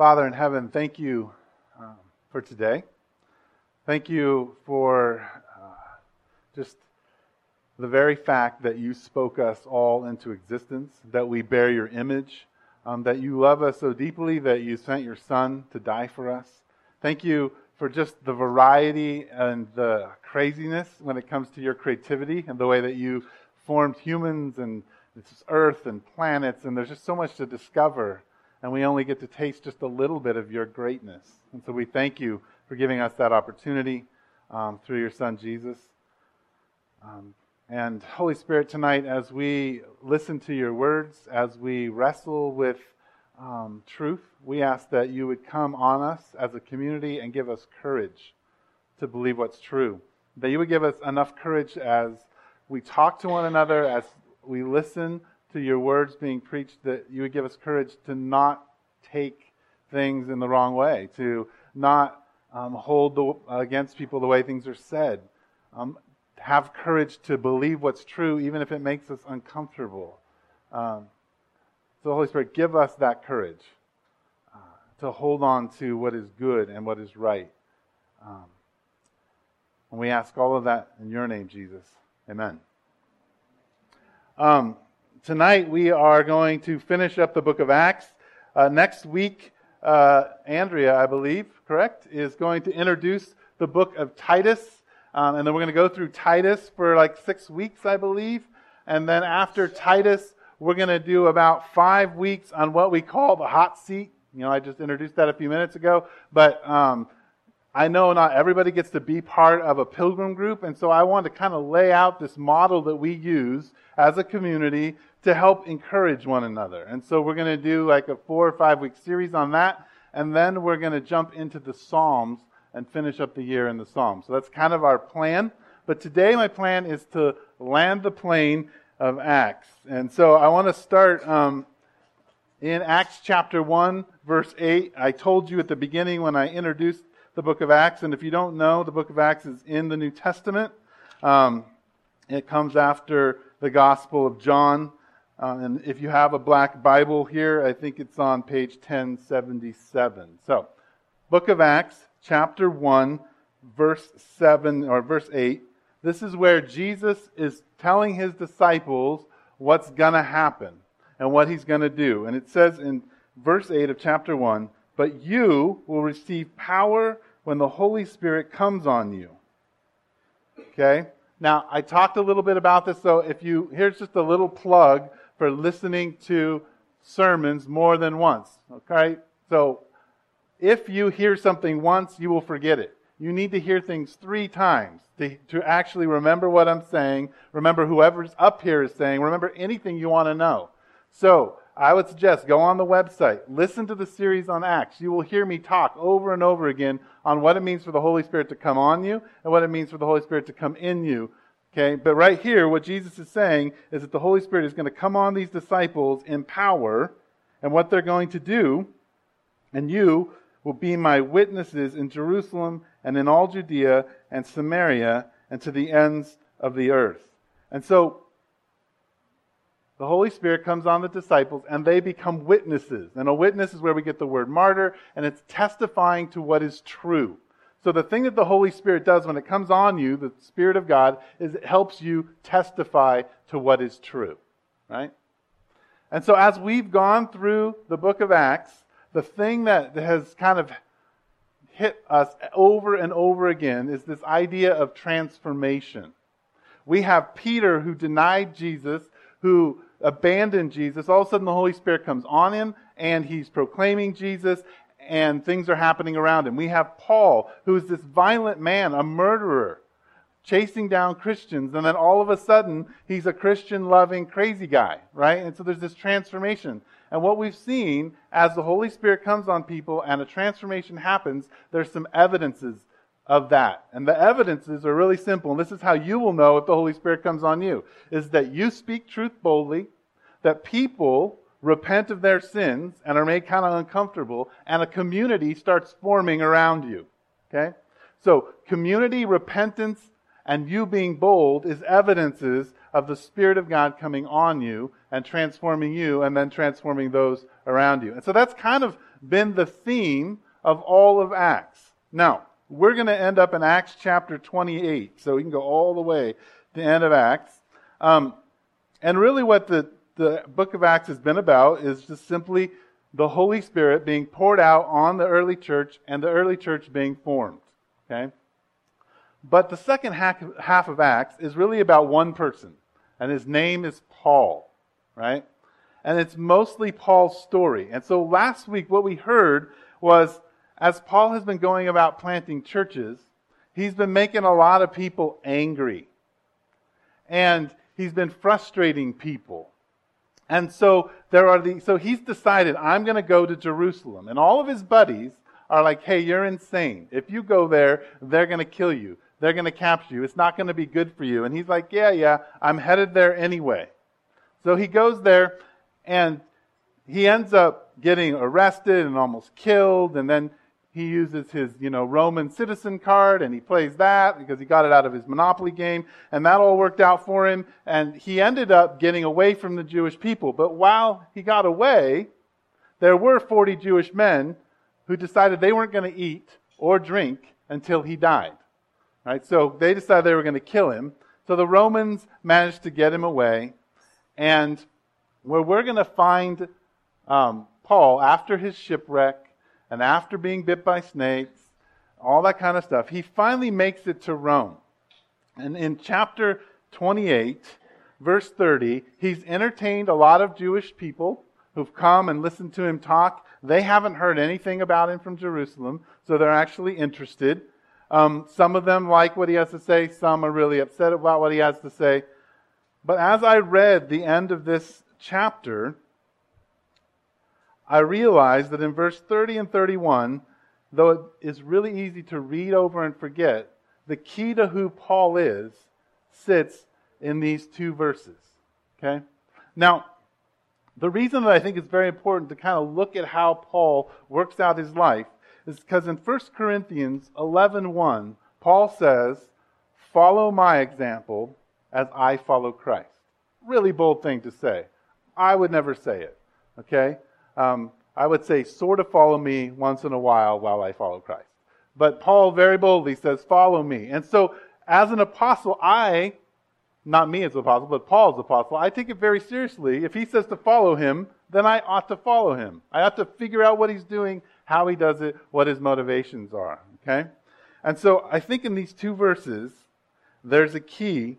Father in heaven, thank you um, for today. Thank you for uh, just the very fact that you spoke us all into existence, that we bear your image, um, that you love us so deeply that you sent your Son to die for us. Thank you for just the variety and the craziness when it comes to your creativity and the way that you formed humans and this earth and planets, and there's just so much to discover, and we only get to taste just a little bit of your greatness. And so we thank you for giving us that opportunity um, through your Son, Jesus. Um, and Holy Spirit, tonight, as we listen to your words, as we wrestle with um, truth, we ask that you would come on us as a community and give us courage to believe what's true. That you would give us enough courage as we talk to one another, as we listen to your words being preached, that you would give us courage to not take things in the wrong way, to not um, hold the, against people the way things are said. Um, have courage to believe what's true, even if it makes us uncomfortable. Um, so, Holy Spirit, give us that courage uh, to hold on to what is good and what is right. Um, and we ask all of that in your name, Jesus. Amen. Um, tonight we are going to finish up the book of Acts. Uh, next week, uh, Andrea, I believe, correct, is going to introduce the book of Titus. Um, and then we're going to go through Titus for like six weeks, I believe. And then after Titus, we're going to do about five weeks on what we call the hot seat. You know, I just introduced that a few minutes ago. But um, I know not everybody gets to be part of a pilgrim group, and so I want to kind of lay out this model that we use as a community to help encourage one another. And so we're going to do like a four or five week series on that, and then we're going to jump into the Psalms and finish up the year in the Psalms. So that's kind of our plan. But today, my plan is to land the plane of Acts. And so I want to start um, in Acts chapter 1, verse 8. I told you at the beginning when I introduced the book of Acts. And if you don't know, the book of Acts is in the New Testament. Um, it comes after the Gospel of John. Uh, and if you have a black Bible here, I think it's on page 1077. So, book of Acts, chapter 1, verse 7 or verse 8. This is where Jesus is telling his disciples what's going to happen and what he's going to do. And it says in verse 8 of chapter 1 But you will receive power when the Holy Spirit comes on you. Okay? Now, I talked a little bit about this, so if you, here's just a little plug for listening to sermons more than once. Okay? So, if you hear something once, you will forget it. You need to hear things three times to, to actually remember what I'm saying, remember whoever's up here is saying, remember anything you want to know. So, I would suggest go on the website, listen to the series on Acts. You will hear me talk over and over again on what it means for the Holy Spirit to come on you and what it means for the Holy Spirit to come in you. Okay, but right here, what Jesus is saying is that the Holy Spirit is going to come on these disciples in power, and what they're going to do, and you will be my witnesses in Jerusalem and in all Judea and Samaria and to the ends of the earth. And so the Holy Spirit comes on the disciples and they become witnesses. And a witness is where we get the word martyr, and it's testifying to what is true. So the thing that the Holy Spirit does when it comes on you, the Spirit of God, is it helps you testify to what is true. Right? And so as we've gone through the book of Acts, the thing that has kind of hit us over and over again is this idea of transformation. We have Peter who denied Jesus, who abandoned Jesus, all of a sudden the Holy Spirit comes on him and he's proclaiming Jesus and things are happening around him. We have Paul, who is this violent man, a murderer, chasing down Christians, and then all of a sudden he's a Christian loving crazy guy, right? And so there's this transformation. And what we've seen as the Holy Spirit comes on people and a transformation happens, there's some evidences of that. And the evidences are really simple. And this is how you will know if the Holy Spirit comes on you is that you speak truth boldly, that people repent of their sins and are made kind of uncomfortable, and a community starts forming around you. Okay? So, community, repentance, and you being bold is evidences of the Spirit of God coming on you and transforming you and then transforming those around you. And so that's kind of been the theme of all of Acts. Now, we're going to end up in Acts chapter 28, so we can go all the way to the end of Acts. Um, and really, what the, the book of Acts has been about is just simply the Holy Spirit being poured out on the early church and the early church being formed. Okay? But the second half of Acts is really about one person, and his name is Paul, right? And it's mostly Paul's story. And so last week, what we heard was as Paul has been going about planting churches, he's been making a lot of people angry. And he's been frustrating people. And so there are the so he's decided I'm going to go to Jerusalem. And all of his buddies are like, "Hey, you're insane. If you go there, they're going to kill you. They're going to capture you. It's not going to be good for you." And he's like, "Yeah, yeah, I'm headed there anyway." So he goes there and he ends up getting arrested and almost killed and then he uses his, you know, Roman citizen card and he plays that because he got it out of his Monopoly game and that all worked out for him and he ended up getting away from the Jewish people. But while he got away, there were 40 Jewish men who decided they weren't going to eat or drink until he died. Right? So they decided they were going to kill him. So the Romans managed to get him away and where we're going to find um, Paul after his shipwreck and after being bit by snakes, all that kind of stuff, he finally makes it to Rome. And in chapter 28, verse 30, he's entertained a lot of Jewish people who've come and listened to him talk. They haven't heard anything about him from Jerusalem, so they're actually interested. Um, some of them like what he has to say, some are really upset about what he has to say. But as I read the end of this chapter, I realized that in verse 30 and 31, though it is really easy to read over and forget, the key to who Paul is sits in these two verses. Okay? Now, the reason that I think it's very important to kind of look at how Paul works out his life is because in 1 Corinthians 11:1, Paul says, "Follow my example as I follow Christ." Really bold thing to say. I would never say it. Okay? Um, I would say, sort of follow me once in a while while I follow Christ. But Paul very boldly says, follow me. And so, as an apostle, I, not me as an apostle, but Paul apostle, I take it very seriously. If he says to follow him, then I ought to follow him. I ought to figure out what he's doing, how he does it, what his motivations are. Okay? And so, I think in these two verses, there's a key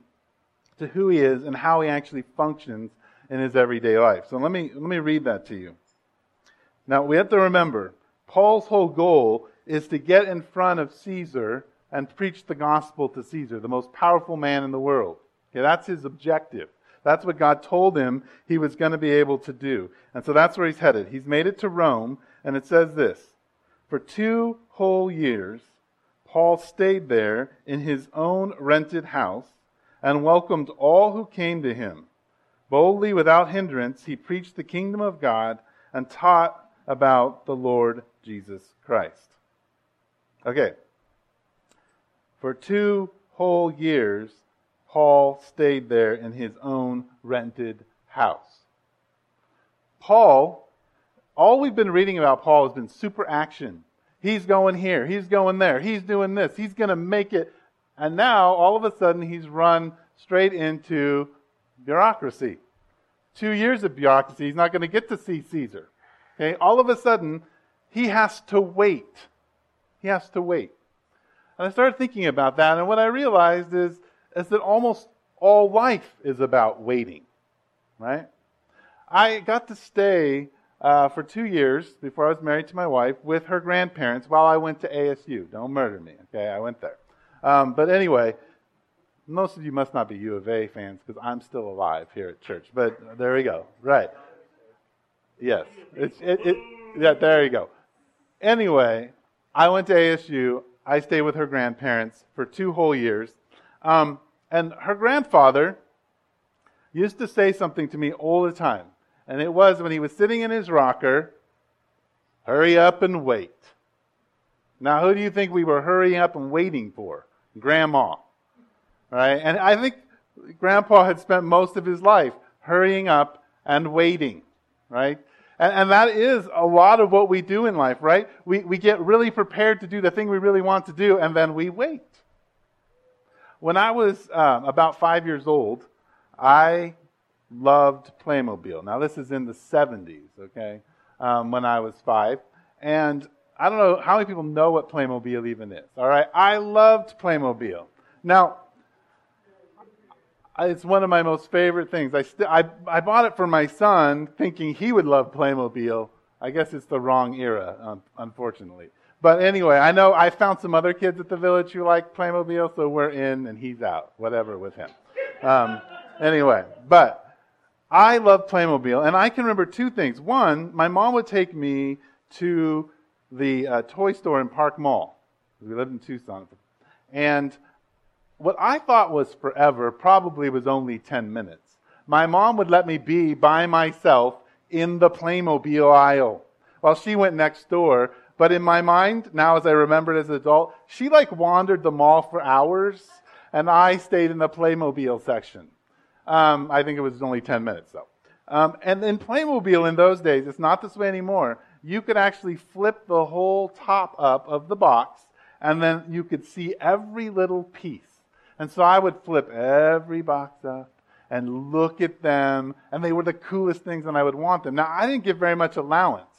to who he is and how he actually functions in his everyday life. So let me, let me read that to you. Now, we have to remember, Paul's whole goal is to get in front of Caesar and preach the gospel to Caesar, the most powerful man in the world. Okay, that's his objective. That's what God told him he was going to be able to do. And so that's where he's headed. He's made it to Rome, and it says this For two whole years, Paul stayed there in his own rented house and welcomed all who came to him. Boldly, without hindrance, he preached the kingdom of God and taught about the Lord Jesus Christ. Okay. For two whole years, Paul stayed there in his own rented house. Paul, all we've been reading about Paul has been super action. He's going here, he's going there, he's doing this, he's going to make it. And now, all of a sudden, he's run straight into bureaucracy. Two years of bureaucracy, he's not going to get to see Caesar. Okay, all of a sudden, he has to wait. He has to wait. And I started thinking about that, and what I realized is, is that almost all life is about waiting, right? I got to stay uh, for two years before I was married to my wife with her grandparents while I went to ASU. Don't murder me, okay? I went there. Um, but anyway, most of you must not be U of A fans because I'm still alive here at church. But there we go. Right. Yes. It's, it, it, yeah, there you go. Anyway, I went to ASU. I stayed with her grandparents for two whole years. Um, and her grandfather used to say something to me all the time. And it was when he was sitting in his rocker, hurry up and wait. Now, who do you think we were hurrying up and waiting for? Grandma. Right? And I think Grandpa had spent most of his life hurrying up and waiting. Right? And, and that is a lot of what we do in life, right? We, we get really prepared to do the thing we really want to do, and then we wait. When I was um, about five years old, I loved Playmobil. Now, this is in the 70s, okay, um, when I was five. And I don't know how many people know what Playmobil even is, all right? I loved Playmobil. Now, it's one of my most favorite things. I, st- I, I bought it for my son thinking he would love Playmobil. I guess it's the wrong era, um, unfortunately. But anyway, I know I found some other kids at the village who like Playmobil, so we're in and he's out, whatever with him. Um, anyway, but I love Playmobil, and I can remember two things. One, my mom would take me to the uh, toy store in Park Mall. We lived in Tucson. And what I thought was forever probably was only 10 minutes. My mom would let me be by myself in the Playmobil aisle while she went next door. But in my mind, now as I remember it as an adult, she like wandered the mall for hours and I stayed in the Playmobil section. Um, I think it was only 10 minutes though. Um, and in Playmobil in those days, it's not this way anymore. You could actually flip the whole top up of the box and then you could see every little piece. And so I would flip every box up and look at them, and they were the coolest things, and I would want them. Now, I didn't give very much allowance,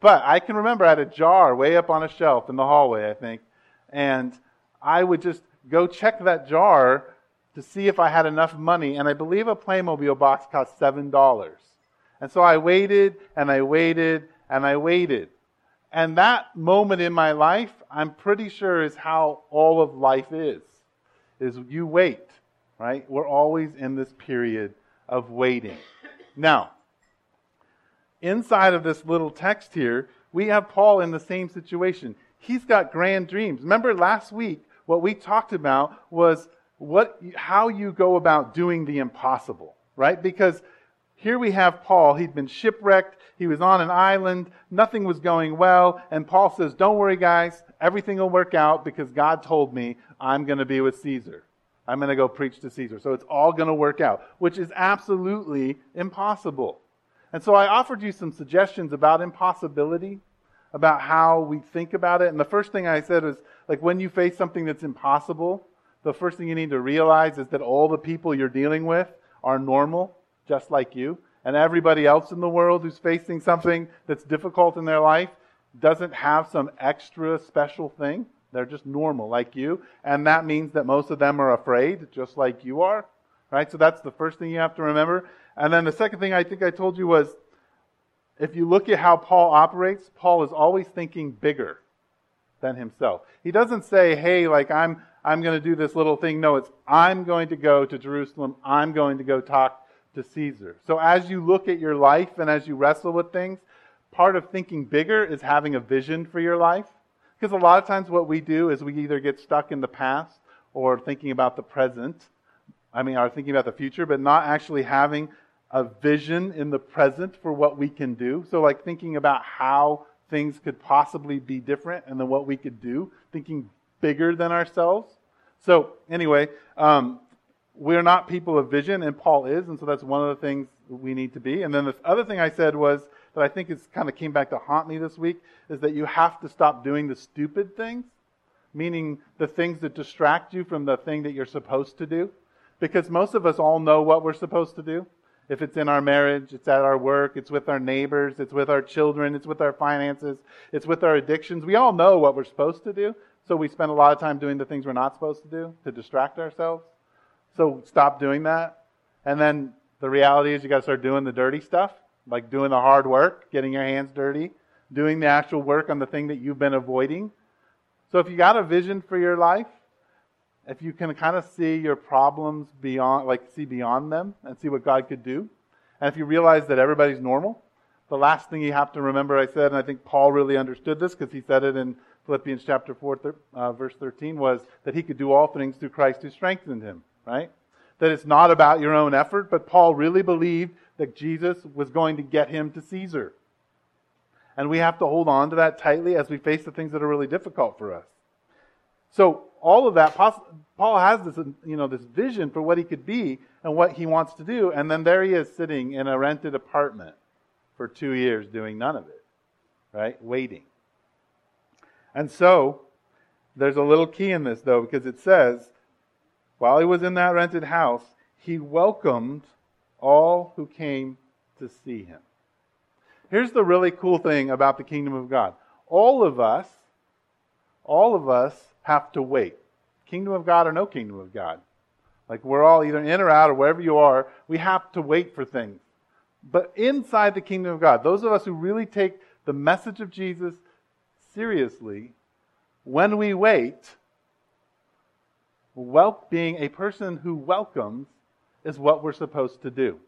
but I can remember I had a jar way up on a shelf in the hallway, I think, and I would just go check that jar to see if I had enough money, and I believe a Playmobil box cost $7. And so I waited, and I waited, and I waited. And that moment in my life, I'm pretty sure is how all of life is is you wait, right? We're always in this period of waiting. Now, inside of this little text here, we have Paul in the same situation. He's got grand dreams. Remember last week, what we talked about was what, how you go about doing the impossible, right? Because here we have Paul. He'd been shipwrecked. He was on an island. Nothing was going well. And Paul says, Don't worry, guys. Everything will work out because God told me I'm going to be with Caesar. I'm going to go preach to Caesar. So it's all going to work out, which is absolutely impossible. And so I offered you some suggestions about impossibility, about how we think about it. And the first thing I said was like when you face something that's impossible, the first thing you need to realize is that all the people you're dealing with are normal, just like you. And everybody else in the world who's facing something that's difficult in their life doesn't have some extra special thing. They're just normal, like you. And that means that most of them are afraid, just like you are. Right? So that's the first thing you have to remember. And then the second thing I think I told you was if you look at how Paul operates, Paul is always thinking bigger than himself. He doesn't say, hey, like I'm I'm going to do this little thing. No, it's I'm going to go to Jerusalem. I'm going to go talk to Caesar. So as you look at your life and as you wrestle with things, part of thinking bigger is having a vision for your life. Because a lot of times what we do is we either get stuck in the past or thinking about the present. I mean, are thinking about the future, but not actually having a vision in the present for what we can do. So, like thinking about how things could possibly be different and then what we could do, thinking bigger than ourselves. So, anyway, um, we're not people of vision, and Paul is, and so that's one of the things we need to be. And then the other thing I said was that I think is kind of came back to haunt me this week is that you have to stop doing the stupid things, meaning the things that distract you from the thing that you're supposed to do. Because most of us all know what we're supposed to do. If it's in our marriage, it's at our work, it's with our neighbors, it's with our children, it's with our finances, it's with our addictions. We all know what we're supposed to do. So we spend a lot of time doing the things we're not supposed to do to distract ourselves. So stop doing that. And then the reality is you got to start doing the dirty stuff like doing the hard work, getting your hands dirty, doing the actual work on the thing that you've been avoiding. So if you got a vision for your life, if you can kind of see your problems beyond, like see beyond them and see what God could do, and if you realize that everybody's normal, the last thing you have to remember, I said, and I think Paul really understood this because he said it in Philippians chapter 4, uh, verse 13, was that he could do all things through Christ who strengthened him, right? That it's not about your own effort, but Paul really believed that Jesus was going to get him to Caesar. And we have to hold on to that tightly as we face the things that are really difficult for us. So all of that, Paul has this, you know, this vision for what he could be and what he wants to do, and then there he is sitting in a rented apartment for two years doing none of it, right? Waiting. And so, there's a little key in this, though, because it says, while he was in that rented house, he welcomed all who came to see him. Here's the really cool thing about the kingdom of God. All of us, all of us have to wait. Kingdom of God or no kingdom of God. Like we're all either in or out or wherever you are, we have to wait for things. But inside the kingdom of God, those of us who really take the message of Jesus seriously, when we wait, well, being a person who welcomes is what we're supposed to do.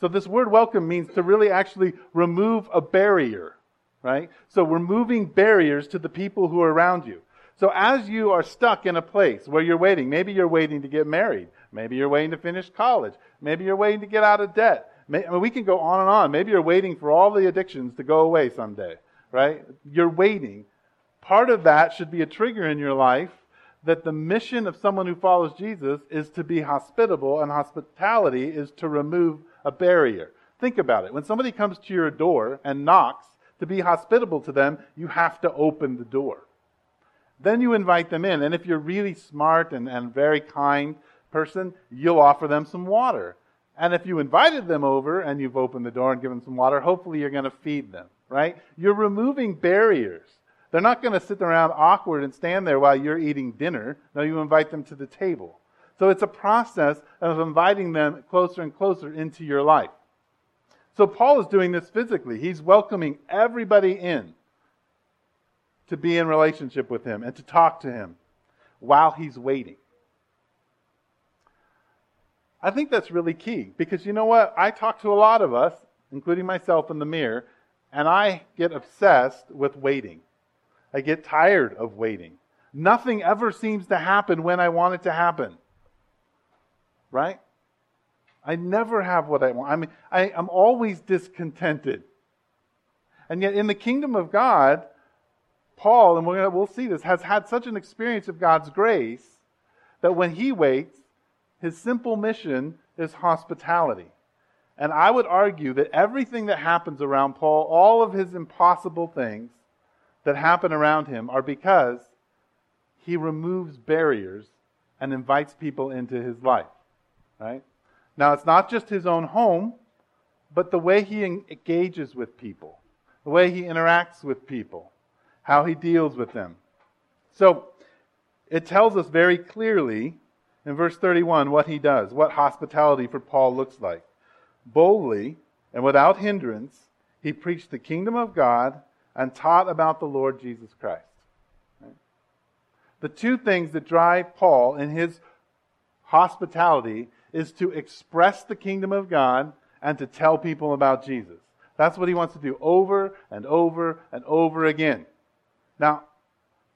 So this word welcome means to really actually remove a barrier, right? So removing barriers to the people who are around you. So as you are stuck in a place where you're waiting, maybe you're waiting to get married, maybe you're waiting to finish college, maybe you're waiting to get out of debt. I mean, we can go on and on. Maybe you're waiting for all the addictions to go away someday, right? You're waiting. Part of that should be a trigger in your life that the mission of someone who follows Jesus is to be hospitable, and hospitality is to remove a barrier. Think about it. When somebody comes to your door and knocks, to be hospitable to them, you have to open the door. Then you invite them in. And if you're really smart and, and very kind person, you'll offer them some water. And if you invited them over and you've opened the door and given some water, hopefully you're going to feed them, right? You're removing barriers. They're not going to sit around awkward and stand there while you're eating dinner. No, you invite them to the table. So it's a process of inviting them closer and closer into your life. So Paul is doing this physically. He's welcoming everybody in to be in relationship with him and to talk to him while he's waiting. I think that's really key because you know what? I talk to a lot of us, including myself in the mirror, and I get obsessed with waiting. I get tired of waiting. Nothing ever seems to happen when I want it to happen. Right? I never have what I want. I mean, I, I'm always discontented. And yet, in the kingdom of God, Paul, and we're gonna, we'll see this, has had such an experience of God's grace that when he waits, his simple mission is hospitality. And I would argue that everything that happens around Paul, all of his impossible things that happen around him, are because he removes barriers and invites people into his life. Right? Now, it's not just his own home, but the way he engages with people, the way he interacts with people how he deals with them. So it tells us very clearly in verse 31 what he does, what hospitality for Paul looks like. Boldly and without hindrance, he preached the kingdom of God and taught about the Lord Jesus Christ. The two things that drive Paul in his hospitality is to express the kingdom of God and to tell people about Jesus. That's what he wants to do over and over and over again. Now,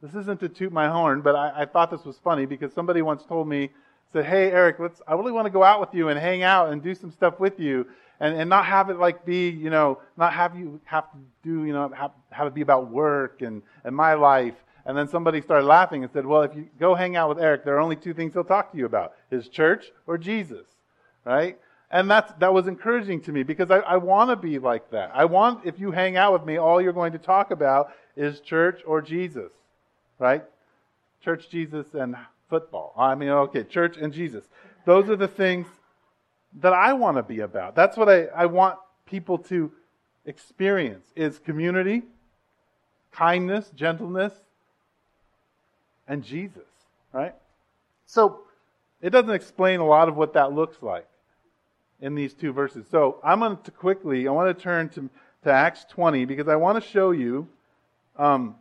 this isn't to toot my horn, but I, I, thought this was funny because somebody once told me, said, Hey, Eric, let's, I really want to go out with you and hang out and do some stuff with you and, and not have it like be, you know, not have you have to do, you know, have, have it be about work and, and my life. And then somebody started laughing and said, Well, if you go hang out with Eric, there are only two things he'll talk to you about his church or Jesus, right? And that's, that was encouraging to me because I, I want to be like that. I want, if you hang out with me, all you're going to talk about is church or Jesus, right? Church, Jesus, and football. I mean, okay, church and Jesus. Those are the things that I want to be about. That's what I, I want people to experience is community, kindness, gentleness, and Jesus, right? So it doesn't explain a lot of what that looks like in these two verses. So I'm going to quickly, I want to turn to, to Acts 20 because I want to show you um,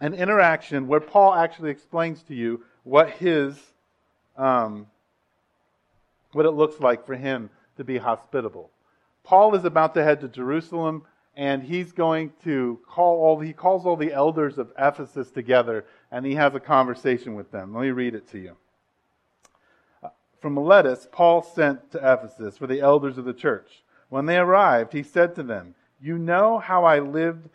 an interaction where Paul actually explains to you what his, um, what it looks like for him to be hospitable. Paul is about to head to Jerusalem and he's going to call all, he calls all the elders of Ephesus together and he has a conversation with them. Let me read it to you. Uh, from Miletus, Paul sent to Ephesus for the elders of the church. When they arrived, he said to them, You know how I lived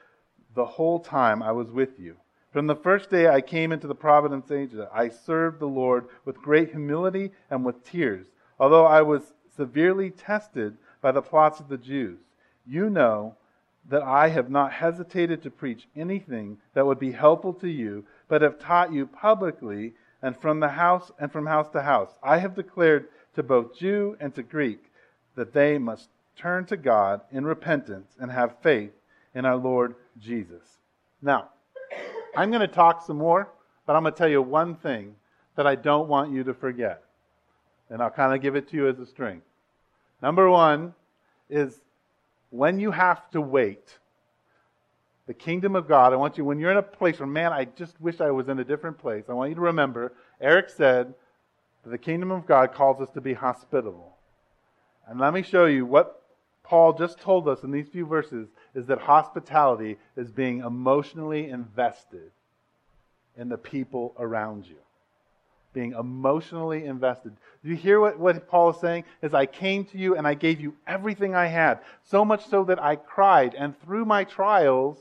the whole time I was with you. From the first day I came into the providence Asia, I served the Lord with great humility and with tears, although I was severely tested by the plots of the Jews. You know that I have not hesitated to preach anything that would be helpful to you, but have taught you publicly and from the house and from house to house. I have declared to both Jew and to Greek that they must turn to God in repentance and have faith in our Lord Jesus. Now, I'm going to talk some more, but I'm going to tell you one thing that I don't want you to forget. And I'll kind of give it to you as a string. Number one is when you have to wait, the kingdom of God, I want you, when you're in a place where, man, I just wish I was in a different place, I want you to remember, Eric said that the kingdom of God calls us to be hospitable. And let me show you what Paul just told us in these few verses is that hospitality is being emotionally invested in the people around you. Being emotionally invested. Do you hear what, what Paul is saying? Is I came to you and I gave you everything I had, so much so that I cried, and through my trials,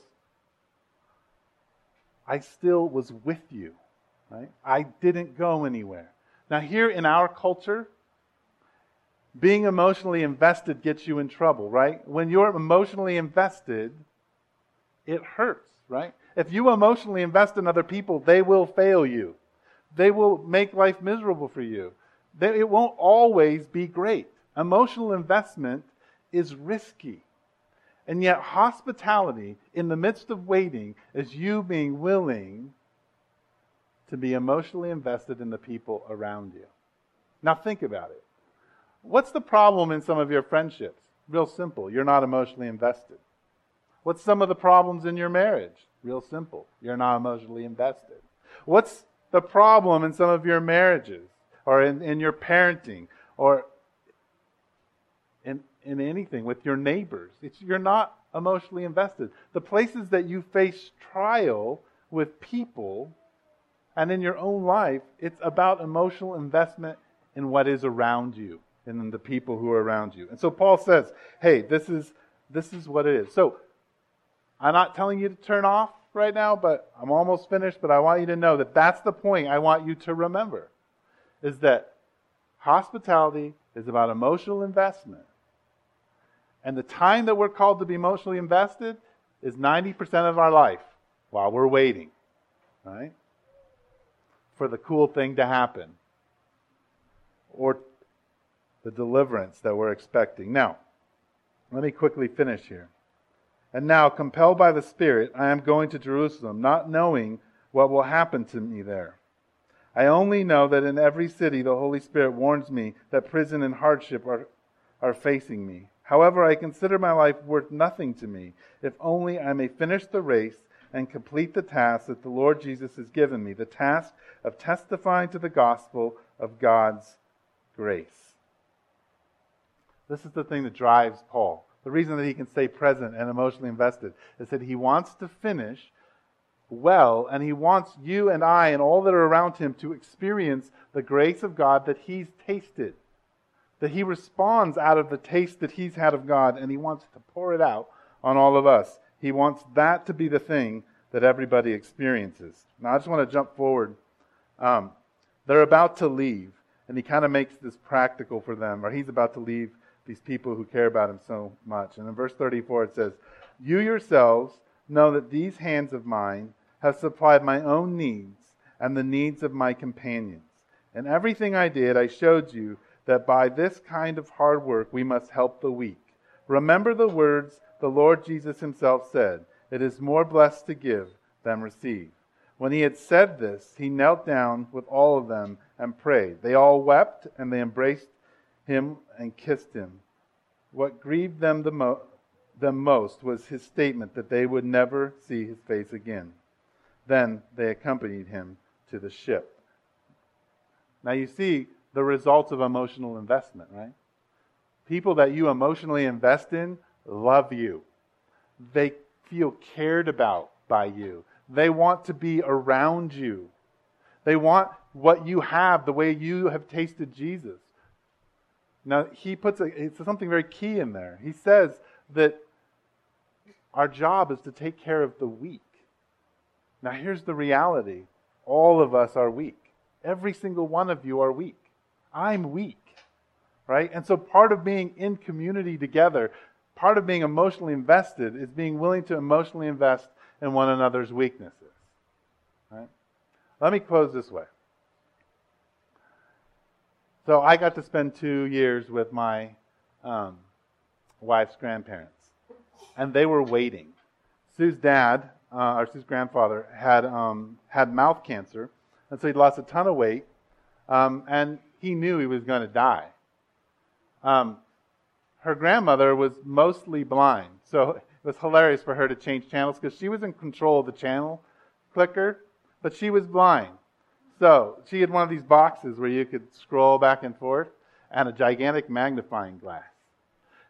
I still was with you. Right? I didn't go anywhere. Now, here in our culture, being emotionally invested gets you in trouble, right? When you're emotionally invested, it hurts, right? If you emotionally invest in other people, they will fail you. They will make life miserable for you. They, it won't always be great. Emotional investment is risky. And yet, hospitality in the midst of waiting is you being willing to be emotionally invested in the people around you. Now, think about it. What's the problem in some of your friendships? Real simple. You're not emotionally invested. What's some of the problems in your marriage? Real simple. You're not emotionally invested. What's the problem in some of your marriages or in, in your parenting or in, in anything with your neighbors? It's, you're not emotionally invested. The places that you face trial with people and in your own life, it's about emotional investment in what is around you and in the people who are around you. And so Paul says, hey, this is, this is what it is. So I'm not telling you to turn off right now, but I'm almost finished. But I want you to know that that's the point I want you to remember is that hospitality is about emotional investment. And the time that we're called to be emotionally invested is 90% of our life while we're waiting, right? For the cool thing to happen. Or the deliverance that we're expecting. Now, let me quickly finish here. And now, compelled by the Spirit, I am going to Jerusalem, not knowing what will happen to me there. I only know that in every city the Holy Spirit warns me that prison and hardship are, are facing me. However, I consider my life worth nothing to me, if only I may finish the race and complete the task that the Lord Jesus has given me the task of testifying to the gospel of God's grace. This is the thing that drives Paul. The reason that he can stay present and emotionally invested is that he wants to finish well, and he wants you and I and all that are around him to experience the grace of God that he's tasted. That he responds out of the taste that he's had of God, and he wants to pour it out on all of us. He wants that to be the thing that everybody experiences. Now, I just want to jump forward. Um, they're about to leave, and he kind of makes this practical for them, or he's about to leave these people who care about him so much. And in verse 34 it says, You yourselves know that these hands of mine have supplied my own needs and the needs of my companions. In everything I did, I showed you that by this kind of hard work we must help the weak. Remember the words the Lord Jesus himself said It is more blessed to give than receive. When he had said this, he knelt down with all of them and prayed. They all wept and they embraced him and kissed him. What grieved them the mo- most was his statement that they would never see his face again. Then they accompanied him to the ship. Now you see the results of emotional investment, right? People that you emotionally invest in love you. They feel cared about by you. They want to be around you. They want what you have the way you have tasted Jesus. Now, he puts a, it's something very key in there. He says that our job is to take care of the weak. Now, here's the reality all of us are weak. Every single one of you are weak. I'm weak, right? And so, part of being in community together, part of being emotionally invested is being willing to emotionally invest in one another's weaknesses. Right? Let me close this way. So I got to spend two years with my um, wife's grandparents, and they were waiting. Sue's dad, uh, or Sue's grandfather, had um, had mouth cancer, and so he'd lost a ton of weight, um, and he knew he was going to die. Um, her grandmother was mostly blind, so it was hilarious for her to change channels because she was in control of the channel clicker, but she was blind. So she had one of these boxes where you could scroll back and forth and a gigantic magnifying glass.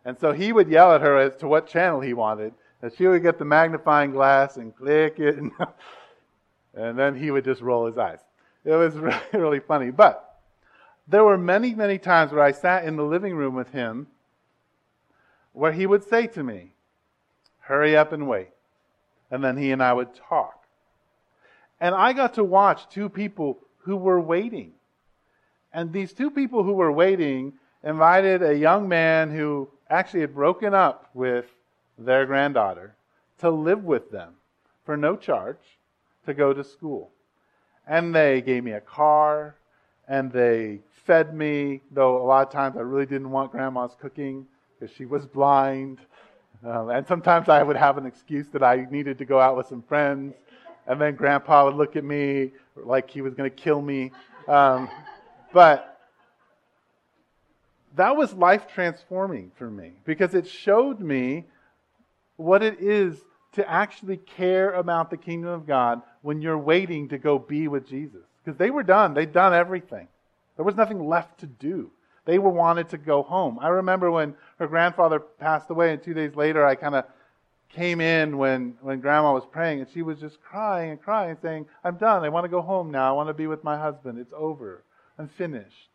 And so he would yell at her as to what channel he wanted, and she would get the magnifying glass and click it, and, and then he would just roll his eyes. It was really, really funny. But there were many, many times where I sat in the living room with him where he would say to me, Hurry up and wait. And then he and I would talk. And I got to watch two people who were waiting. And these two people who were waiting invited a young man who actually had broken up with their granddaughter to live with them for no charge to go to school. And they gave me a car and they fed me, though a lot of times I really didn't want grandma's cooking because she was blind. Um, and sometimes I would have an excuse that I needed to go out with some friends and then grandpa would look at me like he was going to kill me. Um, but that was life transforming for me because it showed me what it is to actually care about the kingdom of God when you're waiting to go be with Jesus. Because they were done, they'd done everything. There was nothing left to do. They were wanted to go home. I remember when her grandfather passed away, and two days later, I kind of came in when, when grandma was praying and she was just crying and crying, saying, I'm done. I want to go home now. I want to be with my husband. It's over. I'm finished.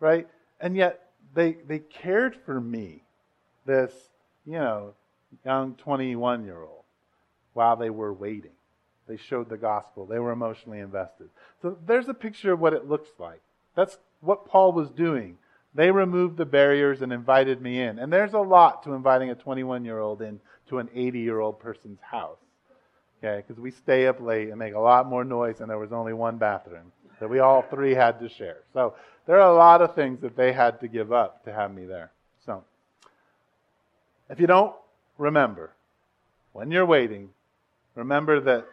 Right? And yet they, they cared for me, this, you know, young 21 year old, while they were waiting. They showed the gospel. They were emotionally invested. So there's a picture of what it looks like. That's what Paul was doing. They removed the barriers and invited me in. And there's a lot to inviting a 21 year old in to an 80 year old person's house. Okay, because we stay up late and make a lot more noise, and there was only one bathroom that we all three had to share. So there are a lot of things that they had to give up to have me there. So if you don't remember, when you're waiting, remember that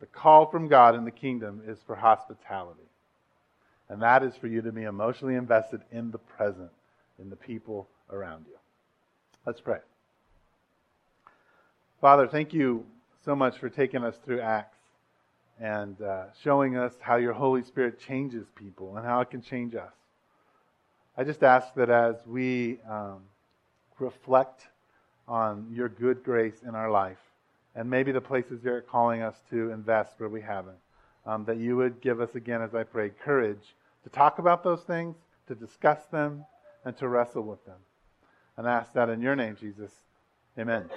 the call from God in the kingdom is for hospitality. And that is for you to be emotionally invested in the present, in the people around you. Let's pray. Father, thank you so much for taking us through Acts and uh, showing us how your Holy Spirit changes people and how it can change us. I just ask that as we um, reflect on your good grace in our life and maybe the places you're calling us to invest where we haven't, um, that you would give us again, as I pray, courage to talk about those things, to discuss them, and to wrestle with them. And I ask that in your name, Jesus. Amen.